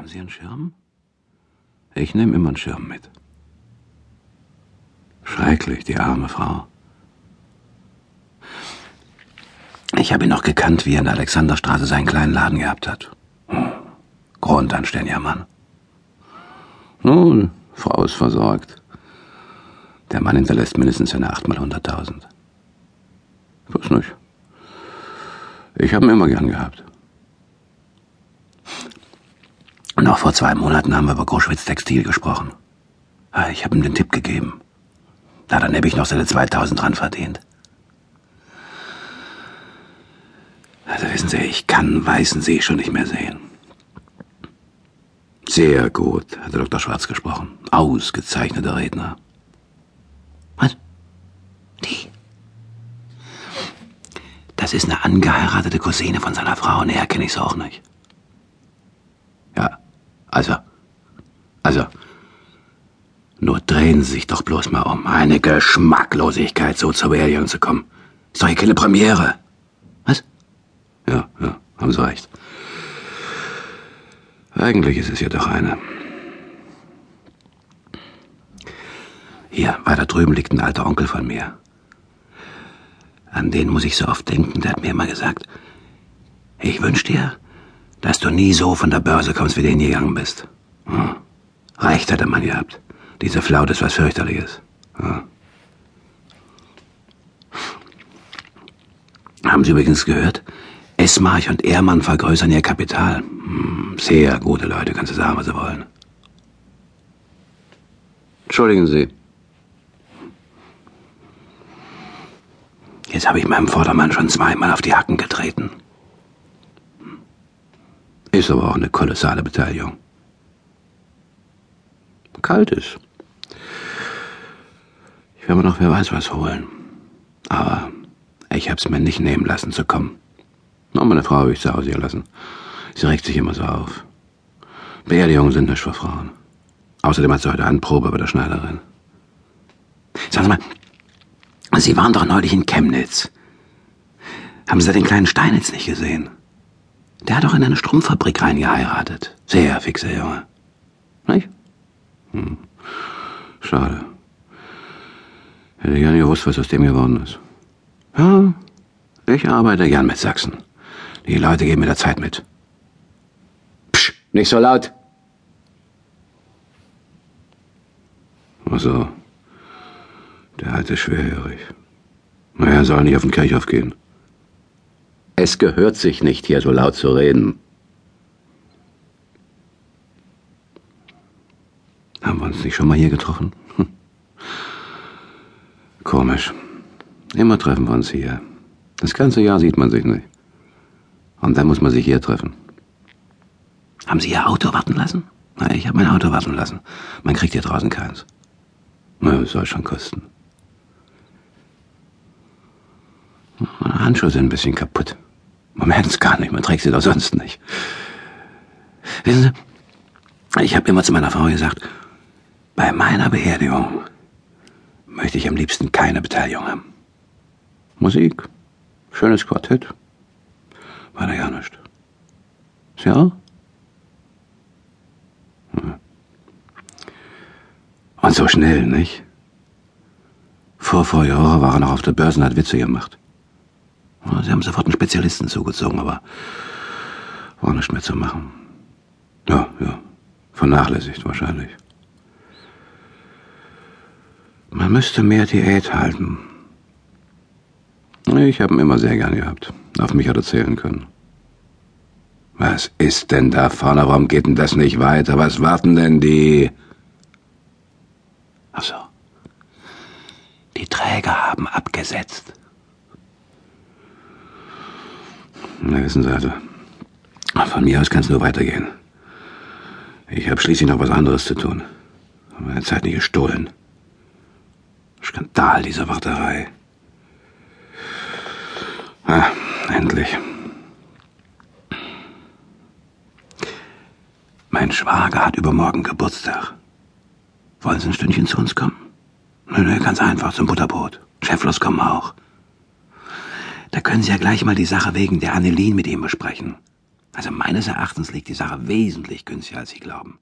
Haben Sie einen Schirm? Ich nehme immer einen Schirm mit. Schrecklich, die arme Frau. Ich habe ihn noch gekannt, wie er in der Alexanderstraße seinen kleinen Laden gehabt hat. Hm. Grundanständiger Mann. Nun, Frau ist versorgt. Der Mann hinterlässt mindestens eine achtmal hunderttausend. Was nicht. Ich habe ihn immer gern gehabt. Noch vor zwei Monaten haben wir über Groschwitz Textil gesprochen. Ah, ich habe ihm den Tipp gegeben. Na, dann habe ich noch seine 2000 dran verdient. Also wissen Sie, ich kann weißen See schon nicht mehr sehen. Sehr gut, hat der Dr. Schwarz gesprochen. Ausgezeichneter Redner. Was? Die? Das ist eine angeheiratete Cousine von seiner Frau, näher kenne ich sie auch nicht. Also, also, nur drehen Sie sich doch bloß mal um. Eine Geschmacklosigkeit, so zur Beerdigung zu kommen. Ist doch hier keine Premiere. Was? Ja, ja, haben Sie recht. Eigentlich ist es ja doch eine. Hier, weiter drüben liegt ein alter Onkel von mir. An den muss ich so oft denken, der hat mir immer gesagt, ich wünsch dir, dass du nie so von der Börse kommst, wie du hingegangen bist. Hm. Recht hat der Mann gehabt. Diese Flaut ist was fürchterliches. Hm. Haben Sie übrigens gehört? Esmarch und Ehrmann vergrößern ihr Kapital. Hm, sehr gute Leute, kannst du sagen, was sie wollen. Entschuldigen Sie. Jetzt habe ich meinem Vordermann schon zweimal auf die Hacken getreten. Ist aber auch eine kolossale Beteiligung. Kalt ist. Ich werde mir noch wer weiß was holen. Aber ich hab's mir nicht nehmen lassen zu kommen. Nur meine Frau habe ich zu Hause gelassen. Sie regt sich immer so auf. Beerdigungen sind nicht für Frauen. Außerdem hat sie heute eine Probe bei der Schneiderin. Sagen Sie mal, Sie waren doch neulich in Chemnitz. Haben Sie den kleinen Steinitz nicht gesehen? Der hat doch in eine Strumpffabrik reingeheiratet. Sehr fixer Junge. Nicht? Hm. Schade. Hätte gerne gewusst, was aus dem geworden ist. Ja, ich arbeite gern mit Sachsen. Die Leute gehen mit der Zeit mit. Psch, nicht so laut. Ach so. Der alte schwerhörig. Naja, soll nicht auf den Kirchhof gehen. Es gehört sich nicht, hier so laut zu reden. Haben wir uns nicht schon mal hier getroffen? Hm. Komisch. Immer treffen wir uns hier. Das ganze Jahr sieht man sich nicht. Und dann muss man sich hier treffen. Haben Sie Ihr Auto warten lassen? Na, ich habe mein Auto warten lassen. Man kriegt hier draußen keins. Na, soll schon kosten. Meine Handschuhe sind ein bisschen kaputt. Man merkt es gar nicht, man trägt sie doch sonst nicht. Wissen Sie, ich habe immer zu meiner Frau gesagt, bei meiner Beerdigung möchte ich am liebsten keine Beteiligung haben. Musik, schönes Quartett, weiter gar nicht. Sie auch? Hm. Und so schnell, nicht? Vor Jahren war er noch auf der Börse und hat Witze gemacht. Sie haben sofort einen Spezialisten zugezogen, aber war nicht mehr zu machen. Ja, ja. Vernachlässigt wahrscheinlich. Man müsste mehr Diät halten. Ich habe ihn immer sehr gern gehabt. Auf mich hat er zählen können. Was ist denn da vorne? Warum geht denn das nicht weiter? Was warten denn die? Ach so. Die Träger haben abgesetzt. Na, wissen Sie also, von mir aus kann es nur weitergehen. Ich habe schließlich noch was anderes zu tun. Meine Zeit nicht gestohlen. Skandal, diese Warterei. Ah, endlich. Mein Schwager hat übermorgen Geburtstag. Wollen Sie ein Stündchen zu uns kommen? Nö, nö, ganz einfach, zum Butterbrot. Schäfflers kommen auch. Da können Sie ja gleich mal die Sache wegen der Annelien mit ihm besprechen. Also meines Erachtens liegt die Sache wesentlich günstiger, als Sie glauben.